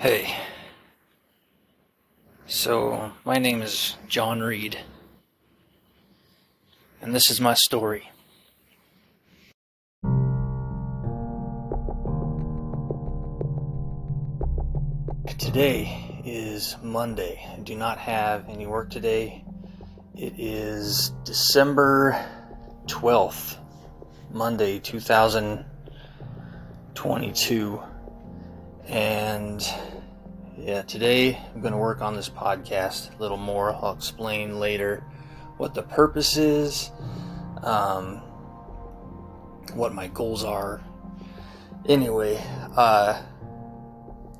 Hey. So, my name is John Reed. And this is my story. Today is Monday. I do not have any work today. It is December 12th, Monday, 2022. And yeah, today I'm going to work on this podcast a little more. I'll explain later what the purpose is, um, what my goals are. Anyway, uh,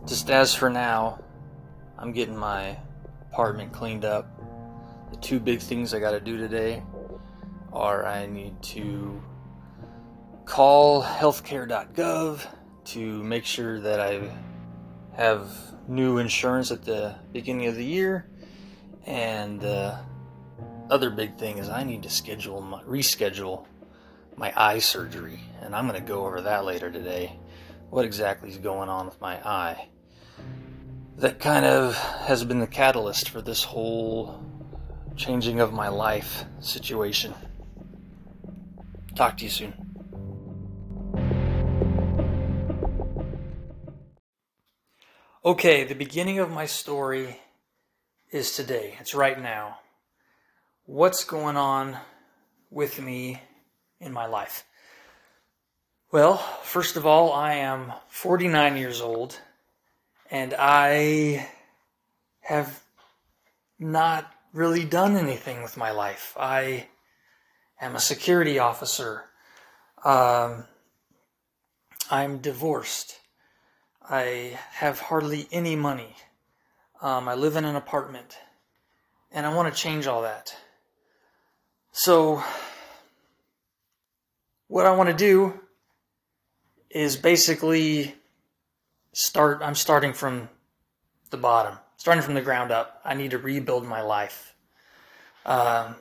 just as for now, I'm getting my apartment cleaned up. The two big things I got to do today are I need to call healthcare.gov to make sure that I have new insurance at the beginning of the year. And the other big thing is I need to schedule my, reschedule my eye surgery, and I'm going to go over that later today. What exactly is going on with my eye? That kind of has been the catalyst for this whole changing of my life situation. Talk to you soon. Okay, the beginning of my story is today. It's right now. What's going on with me in my life? Well, first of all, I am 49 years old and I have not really done anything with my life. I am a security officer. Um, I'm divorced. I have hardly any money. Um, I live in an apartment. And I want to change all that. So, what I want to do is basically start, I'm starting from the bottom, starting from the ground up. I need to rebuild my life. Um,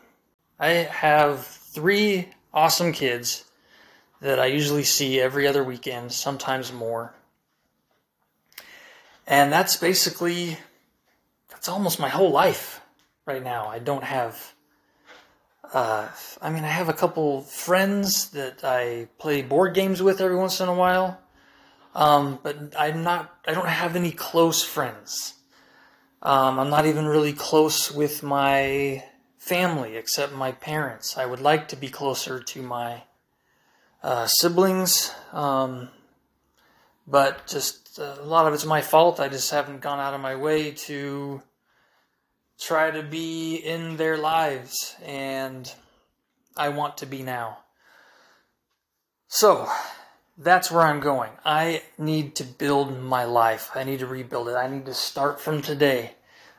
I have three awesome kids that I usually see every other weekend, sometimes more. And that's basically, that's almost my whole life right now. I don't have, uh, I mean, I have a couple friends that I play board games with every once in a while. Um, but I'm not, I don't have any close friends. Um, I'm not even really close with my family except my parents. I would like to be closer to my uh, siblings, um, but just Uh, a lot of it's my fault. I just haven't gone out of my way to try to be in their lives, and I want to be now. So, that's where I'm going. I need to build my life. I need to rebuild it. I need to start from today.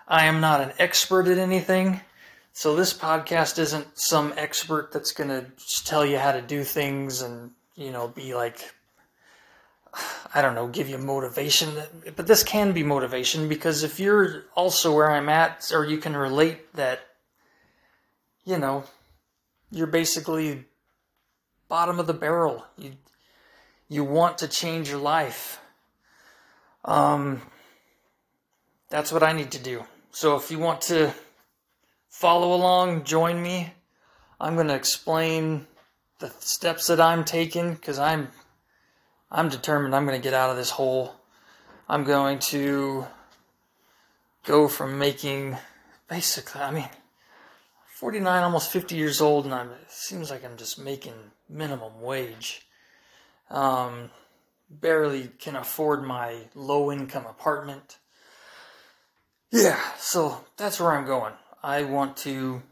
I am not an expert at anything. So this podcast isn't some expert that's going to tell you how to do things and, you know, be like I don't know, give you motivation. But this can be motivation because if you're also where I'm at or you can relate that you know, you're basically bottom of the barrel. You you want to change your life. Um, that's what I need to do. So if you want to follow along, join me. I'm going to explain the steps that I'm taking because I'm I'm determined I'm going to get out of this hole. I'm going to go from making basically, I mean, 49, almost 50 years old, and I'm, it seems like I'm just making minimum wage um, barely can afford my low income apartment. Yeah, so that's where I'm going. I want to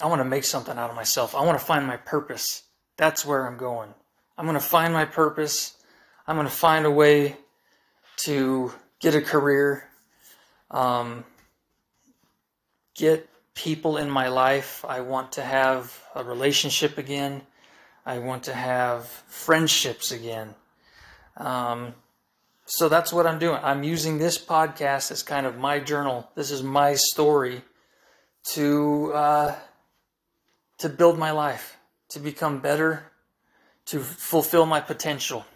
I want to make something out of myself. I want to find my purpose. That's where I'm going. I'm going to find my purpose. I'm going to find a way to get a career, um, get people in my life. I want to have a relationship again. I want to have friendships again. Um, so that's what I'm doing. I'm using this podcast as kind of my journal. This is my story to uh, to build my life, to become better, to fulfill my potential.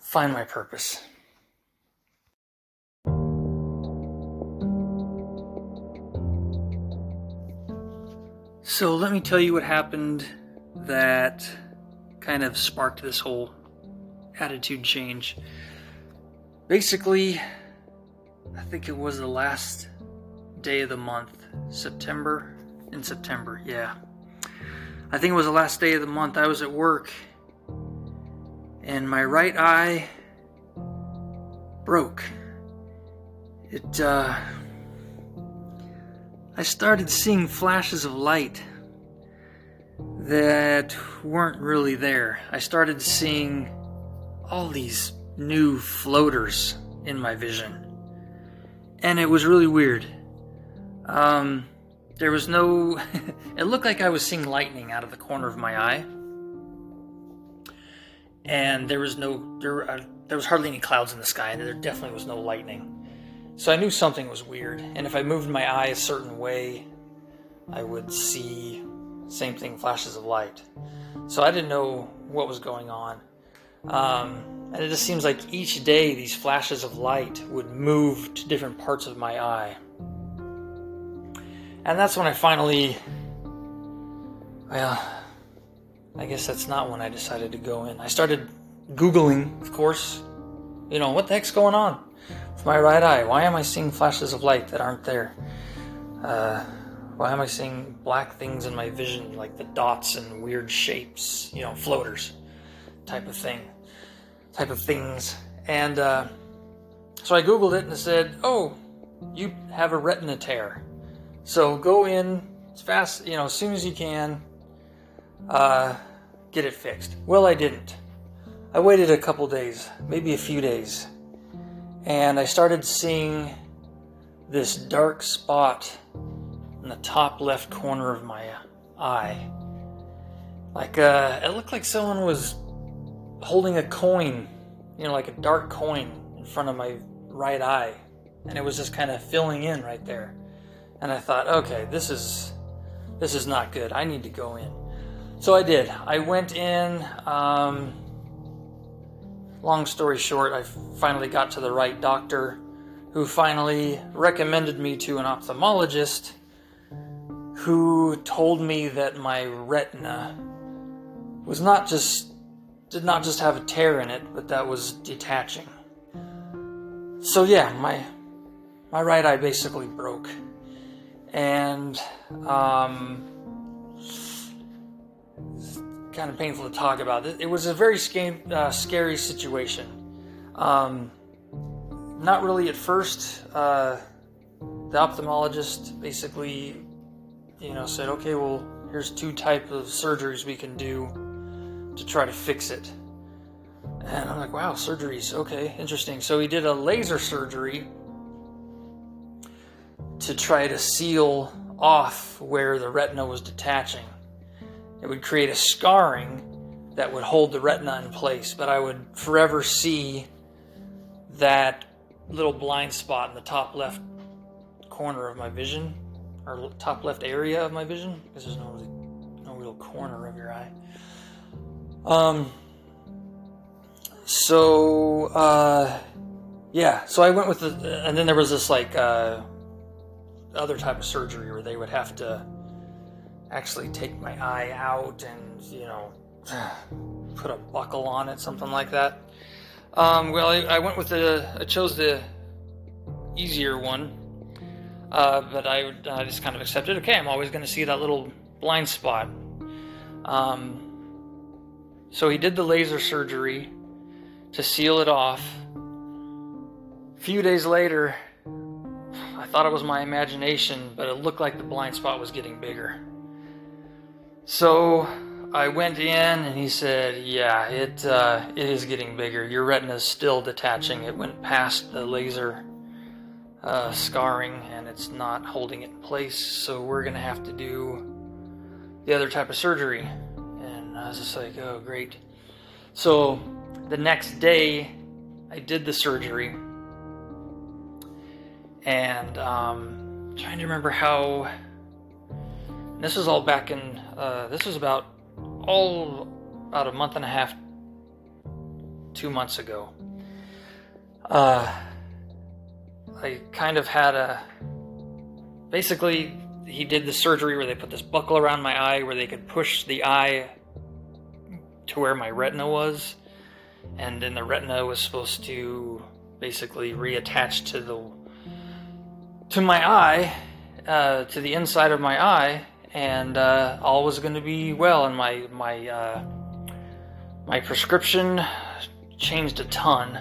find my purpose. So let me tell you what happened that kind of sparked this whole attitude change. Basically, I think it was the last day of the month, September. In September, yeah. I think it was the last day of the month. I was at work, and my right eye broke. It, uh, I started seeing flashes of light that weren't really there. I started seeing all these new floaters in my vision. And it was really weird. Um, there was no. it looked like I was seeing lightning out of the corner of my eye. And there was no. There, uh, there was hardly any clouds in the sky, and there definitely was no lightning. So I knew something was weird. And if I moved my eye a certain way, I would see same thing flashes of light. So I didn't know what was going on. Um, and it just seems like each day these flashes of light would move to different parts of my eye. And that's when I finally, well, I guess that's not when I decided to go in. I started Googling, of course, you know, what the heck's going on with my right eye? Why am I seeing flashes of light that aren't there? Uh, why am I seeing black things in my vision, like the dots and weird shapes, you know, floaters type of thing, type of things? And uh, so I Googled it and it said, oh, you have a retina tear. So go in as fast, you know, as soon as you can, uh, get it fixed. Well, I didn't. I waited a couple days, maybe a few days, and I started seeing this dark spot in the top left corner of my eye. Like, uh, it looked like someone was holding a coin, you know, like a dark coin in front of my right eye, and it was just kind of filling in right there and I thought, okay, this is this is not good. I need to go in. So I did. I went in. Um, long story short, I finally got to the right doctor, who finally recommended me to an ophthalmologist, who told me that my retina was not just did not just have a tear in it, but that was detaching. So yeah, my my right eye basically broke and um, kind of painful to talk about. It, was a very sca- uh, scary situation. Um, not really at first. Uh, the ophthalmologist basically, you know, said, "Okay, well, here's two types of surgeries we can do to try to fix it." And I'm like, "Wow, surgeries. Okay, interesting." So he did a laser surgery to try to seal off where the retina was detaching. It would create a scarring that would hold the retina in place, but I would forever see that little blind spot in the top left corner of my vision, or top left area of my vision, because there's no really, no real corner of your eye. Um. So, uh, yeah. So I went with the, and then there was this like. Uh, other type of surgery where they would have to actually take my eye out and you know put a buckle on it, something like that. Um, well, I, I, went with the I chose the easier one, uh, but I, I, just kind of accepted. Okay, I'm always going to see that little blind spot. Um, so he did the laser surgery to seal it off. A few days later, thought it was my imagination, but it looked like the blind spot was getting bigger. So I went in and he said, "Yeah, it uh, it is getting bigger. Your retina is still detaching. It went past the laser uh, scarring, and it's not holding it in place. So we're gonna have to do the other type of surgery." And I was just like, "Oh, great." So the next day, I did the surgery and um, trying to remember how. This was all back in. Uh, this was about all about a month and a half two months ago. Uh, I kind of had a. Basically, he did the surgery where they put this buckle around my eye where they could push the eye to where my retina was. And then the retina was supposed to basically reattach to the to my eye, uh, to the inside of my eye, and uh, all was going to be well. And my my uh, my prescription changed a ton.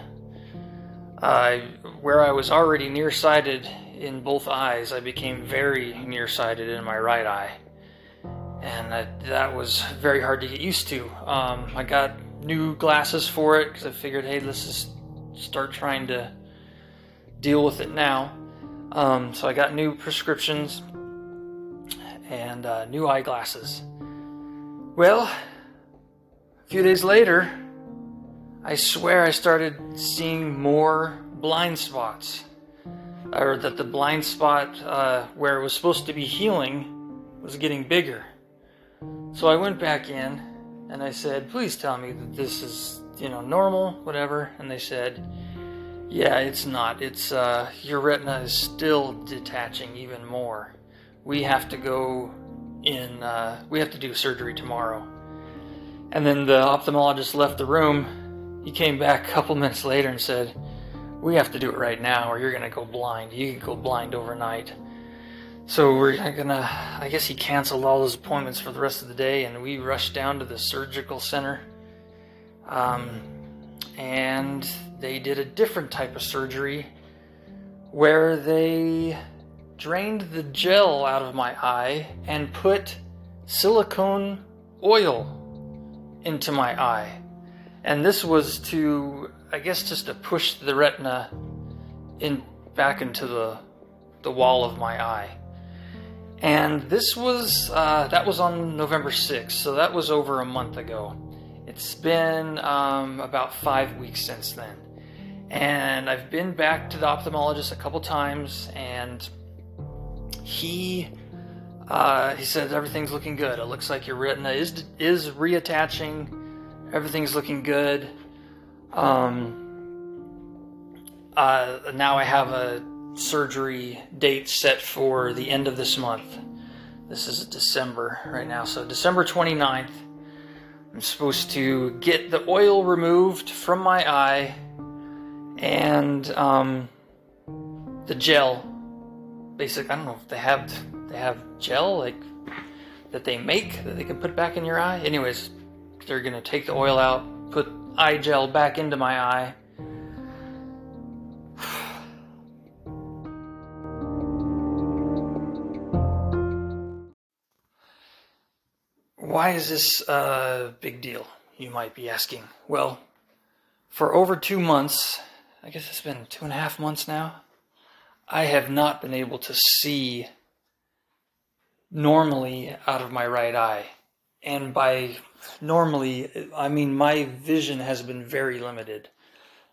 Where I was already nearsighted in both eyes, I became very nearsighted in my right eye. And that, that was very hard to get used to. Um, I got new glasses for it because I figured, hey, let's just start trying to deal with it now. Um, so I got new prescriptions and uh, new eyeglasses. Well, a few days later, I swear I started seeing more blind spots. Or that the blind spot uh, where it was supposed to be healing was getting bigger. So I went back in and I said, please tell me that this is, you know, normal, whatever. And they said, yeah, it's not. It's, uh, your retina is still detaching even more. We have to go in, uh, we have to do surgery tomorrow. And then the ophthalmologist left the room he came back a couple minutes later and said, We have to do it right now or you're to go blind. You can go blind overnight. So we're gonna, I guess he canceled all those appointments for the rest of the day and we rushed down to the surgical center. Um, and they did a different type of surgery where they drained the gel out of my eye and put silicone oil into my eye and this was to, I guess, just to push the retina in back into the the wall of my eye. And this was uh, that was on November 6th, so that was over a month ago. It's been um, about five weeks since then, and I've been back to the ophthalmologist a couple times, and he uh, he said everything's looking good. It looks like your retina is is reattaching everything's looking good. Um, uh, now I have a surgery date set for the end of this month. This is December right now. So, December 29th, I'm supposed to get the oil removed from my eye and um, the gel. Basic, I don't know if they have they have gel like that they make that they can put back in your eye. Anyways, they're to take the oil out, put eye gel back into my eye. Why is this a big deal? You might be asking. Well, for over two months, I guess it's been two and a half months now, I have not been able to see normally out of my right eye. And by normally, I mean, my vision has been very limited.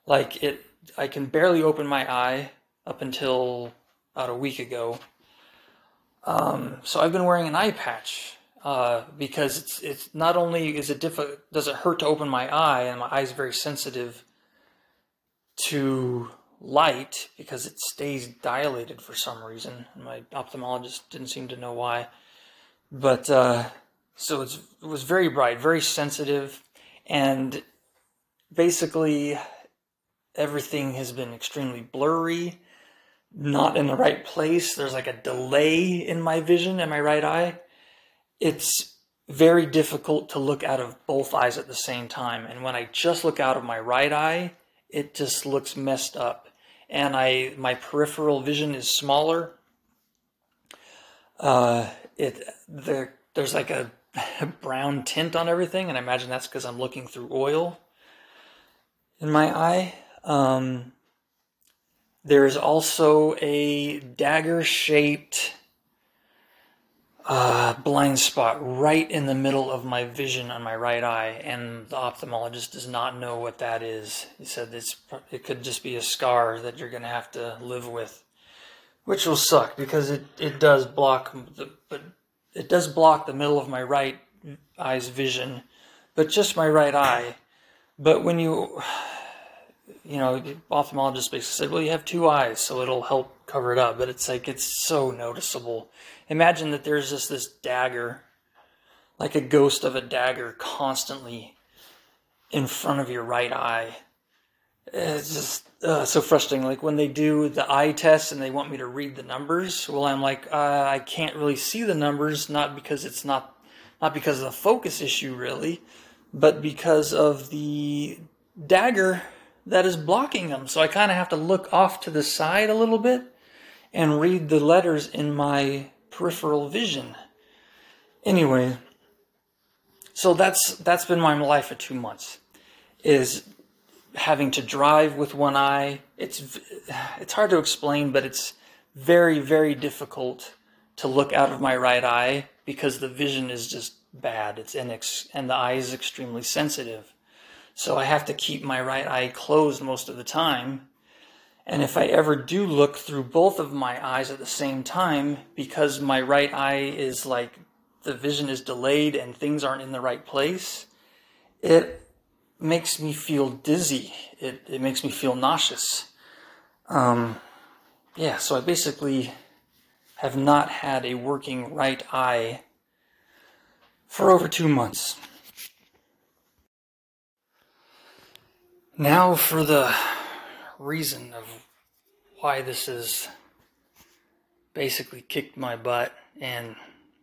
Like it, I can barely open my eye up until about a week ago. Um, so I've been wearing an eye patch uh, because it's it's not only is it difficult, does it hurt to open my eye, and my eye is very sensitive to light because it stays dilated for some reason. My ophthalmologist didn't seem to know why, but uh, so it was very bright, very sensitive, and basically everything has been extremely blurry, not in the right place. There's like a delay in my vision in my right eye. It's very difficult to look out of both eyes at the same time. And when I just look out of my right eye, it just looks messed up. And I my peripheral vision is smaller. Uh, it there there's like a brown tint on everything, and I imagine that's because I'm looking through oil in my eye. Um, there's also a dagger shaped uh, blind spot right in the middle of my vision on my right eye, and the ophthalmologist does not know what that is. He said it's, it could just be a scar that you're going to have to live with, which will suck because it, it does block the, but it does block the middle of my right eye's vision, but just my right eye. But when you you know, the ophthalmologist basically said, well, you have two eyes, so it'll help cover it up. But it's like, it's so noticeable. Imagine that there's just this dagger, like a ghost of a dagger, constantly in front of your right eye. It's just uh, so frustrating. Like when they do the eye test and they want me to read the numbers, well, I'm like, uh, I can't really see the numbers, not because it's not, not because of the focus issue, really, but because of the dagger that is blocking them. So I kind of have to look off to the side a little bit and read the letters in my peripheral vision. Anyway, so that's that's been my life for two months. Is having to drive with one eye. It's it's hard to explain, but it's very very difficult to look out of my right eye because the vision is just bad. It's and the eye is extremely sensitive. So I have to keep my right eye closed most of the time. And if I ever do look through both of my eyes at the same time, because my right eye is like the vision is delayed and things aren't in the right place, it makes me feel dizzy. It, it makes me feel nauseous. Um, yeah, so I basically have not had a working right eye for over two months. Now for the reason of why this has basically kicked my butt and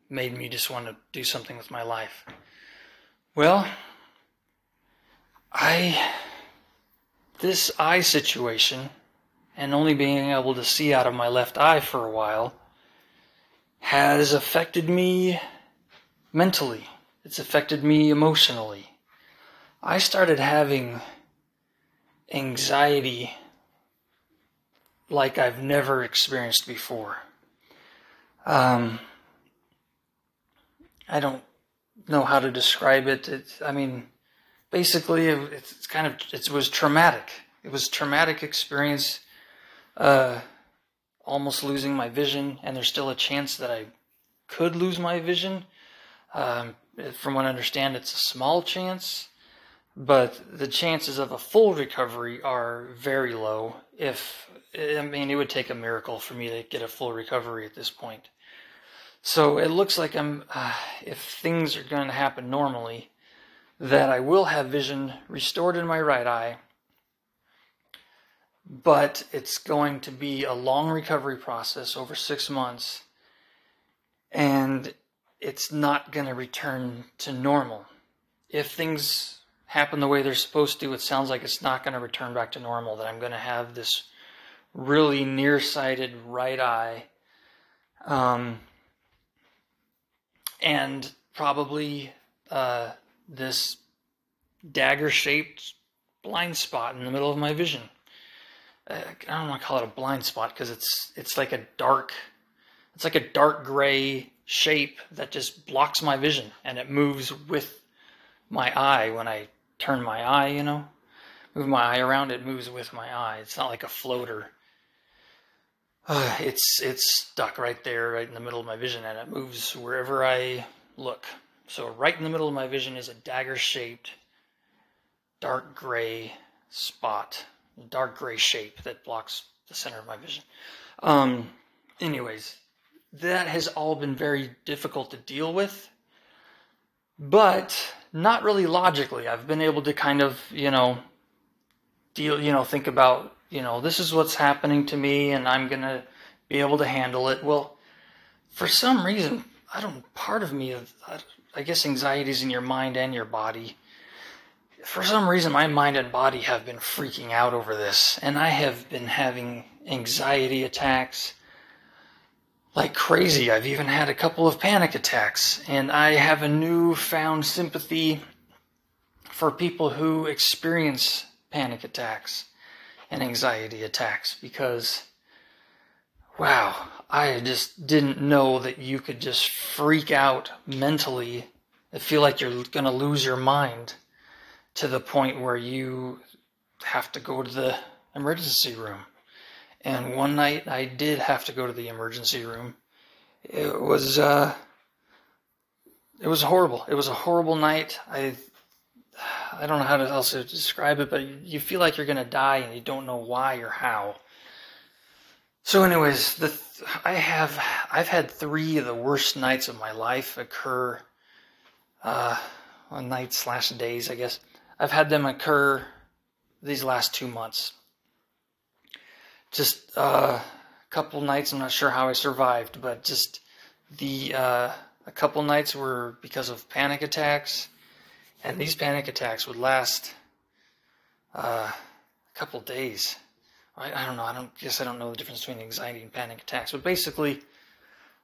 made me just want to do something with my life. Well, I this eye situation and only being able to see out of my left eye for a while has affected me mentally. It's affected me emotionally. I started having anxiety like I've never experienced before. Um, I don't know how to describe it. I mean, basically, it's kind of it was traumatic. It was traumatic experience. Uh, almost losing my vision, and there's still a chance that I could lose my vision. Um, from what I understand, it's a small chance but the chances of a full recovery are very low. If I mean, it would take a miracle for me to get a full recovery at this point. So it looks like I'm, uh, if things are going to happen normally, that I will have vision restored in my right eye, but it's going to be a long recovery process over six months, and it's not going to return to normal. If things happen the way they're supposed to, it sounds like it's not going to return back to normal. That I'm going to have this really nearsighted right eye, um, and probably uh, this dagger-shaped blind spot in the middle of my vision. Uh, I don't want to call it a blind spot because it's it's like a dark, it's like a dark gray shape that just blocks my vision and it moves with my eye when I turn my eye, you know, move my eye around, it moves with my eye. It's not like a floater. Uh, it's it's stuck right there, right in the middle of my vision, and it moves wherever I look. So right in the middle of my vision is a dagger-shaped, dark gray spot, dark gray shape that blocks the center of my vision. Um, anyways, that has all been very difficult to deal with, but not really logically. I've been able to kind of, you know, deal, you know, think about, you know, this is what's happening to me and I'm going to be able to handle it. Well, for some reason, I don't, part of me, I guess anxiety is in your mind and your body. For some reason, my mind and body have been freaking out over this, and I have been having anxiety attacks like crazy. I've even had a couple of panic attacks, and I have a newfound sympathy for people who experience panic attacks and anxiety attacks because, wow, I just didn't know that you could just freak out mentally and feel like you're going to lose your mind to the point where you have to go to the emergency room. And one night I did have to go to the emergency room. It was uh, it was horrible. It was a horrible night. I I don't know how to else to describe it, but you feel like you're going to die and you don't know why or how. So, anyways, the I have I've had three of the worst nights of my life occur. Uh, on nights slash days, I guess. I've had them occur these last two months. Just uh, a couple nights. I'm not sure how I survived, but just the uh, a couple nights were because of panic attacks, and these panic attacks would last uh, a couple days. I, I, don't know. I don't guess I don't know the difference between anxiety and panic attacks, but basically,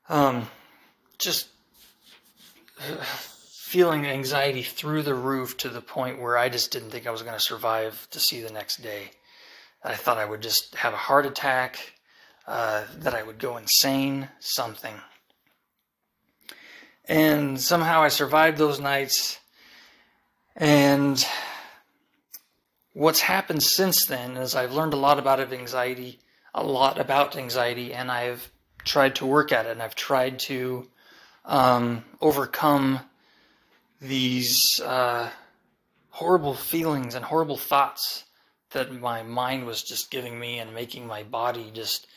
um, just feeling anxiety through the roof to the point where I just didn't think I was going to survive to see the next day. I thought I would just have a heart attack, uh, that I would go insane, something. And somehow I survived those nights. And what's happened since then is I've learned a lot about anxiety, a lot about anxiety, and I've tried to work at it, and I've tried to um, overcome these uh, horrible feelings and horrible thoughts that my mind was just giving me and making my body just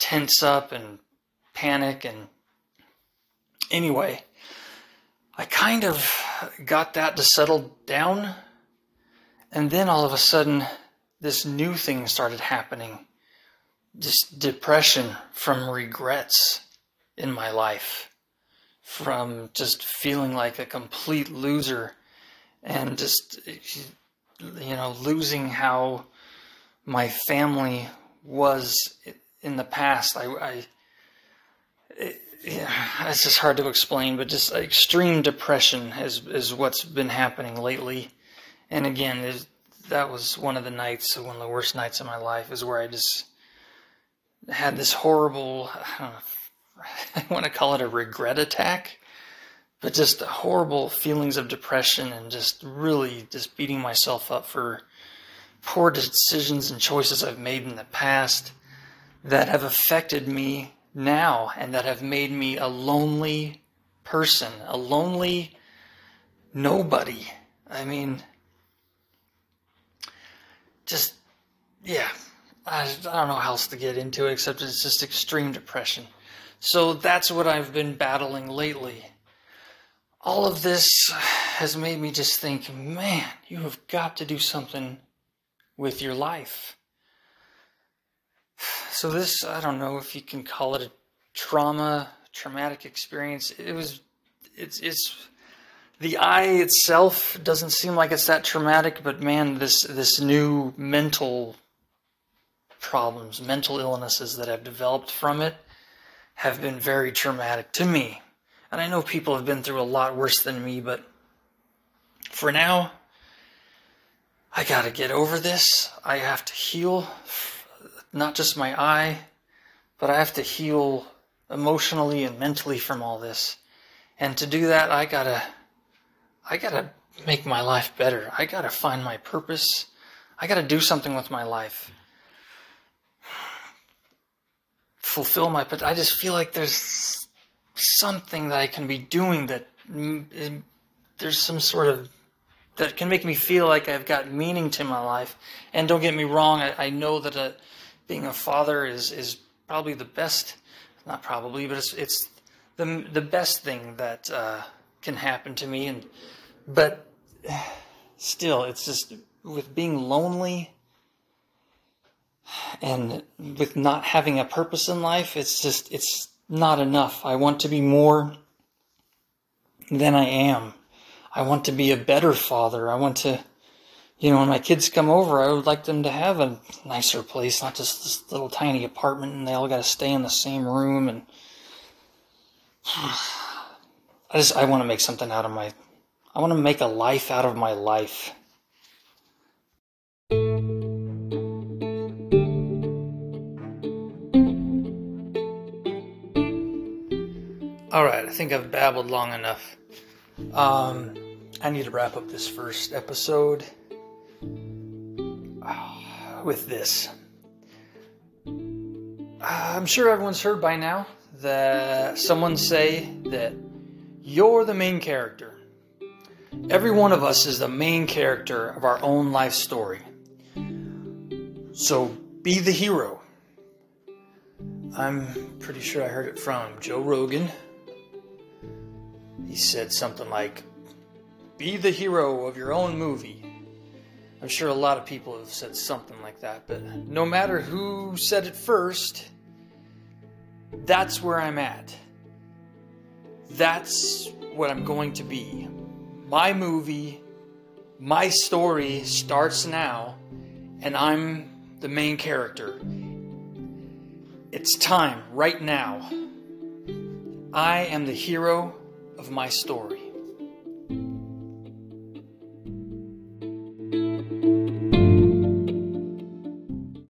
tense up and panic and anyway i kind of got that to settle down. And then all of a sudden this new thing started happening. This depression from regrets in my life from just feeling like a complete loser and just you know losing how my family was in the past i, I it, yeah, it's just hard to explain but just extreme depression is is what's been happening lately. And again that was one of the nights one of the worst nights of my life is where i just had this horrible i don't know I want to call it a regret attack, but just horrible feelings of depression and just really just beating myself up for poor decisions and choices I've made in the past that have affected me now and that have made me a lonely person, a lonely nobody. I mean, just, yeah, I, I don't know how else to get into it except it's just extreme depression. So that's what I've been battling lately. All of this has made me just think, man, you have got to do something with your life. So this, I don't know if you can call it a trauma, traumatic experience. It was, it's, it's, the eye itself doesn't seem like it's that traumatic, but man, this, this new mental problems, mental illnesses that have developed from it have been very traumatic to me. And I know people have been through a lot worse than me, but for now, I gotta get over this. I have to heal, not just my eye, but I have to heal emotionally and mentally from all this. And to do that, I gotta, I gotta make my life better. I gotta find my purpose. I gotta do something with my life fulfill my but I just feel like there's something that I can be doing that there's some sort of that can make me feel like I've got meaning to my life. And don't get me wrong, I, I know that a, being a father is is probably the best, not probably, but it's it's the the best thing that uh, can happen to me. And but still, it's just with being lonely and with not having a purpose in life, it's just, it's not enough. I want to be more than I am. I want to be a better father. I want to, you know, when my kids come over, I would like them to have a nicer place, not just this little tiny apartment and they all got to stay in the same room. And I just, I want to make something out of my, I want to make a life out of my life. All right, I think I've babbled long enough. Um, I need to wrap up this first episode with this. Uh, I'm sure everyone's heard by now that someone say that you're the main character. Every one of us is the main character of our own life story. So be the hero. I'm pretty sure I heard it from Joe Rogan. He said something like, Be the hero of your own movie. I'm sure a lot of people have said something like that, but no matter who said it first, that's where I'm at. That's what I'm going to be. My movie, my story starts now, and I'm the main character. It's time, right now. I am the hero of my story.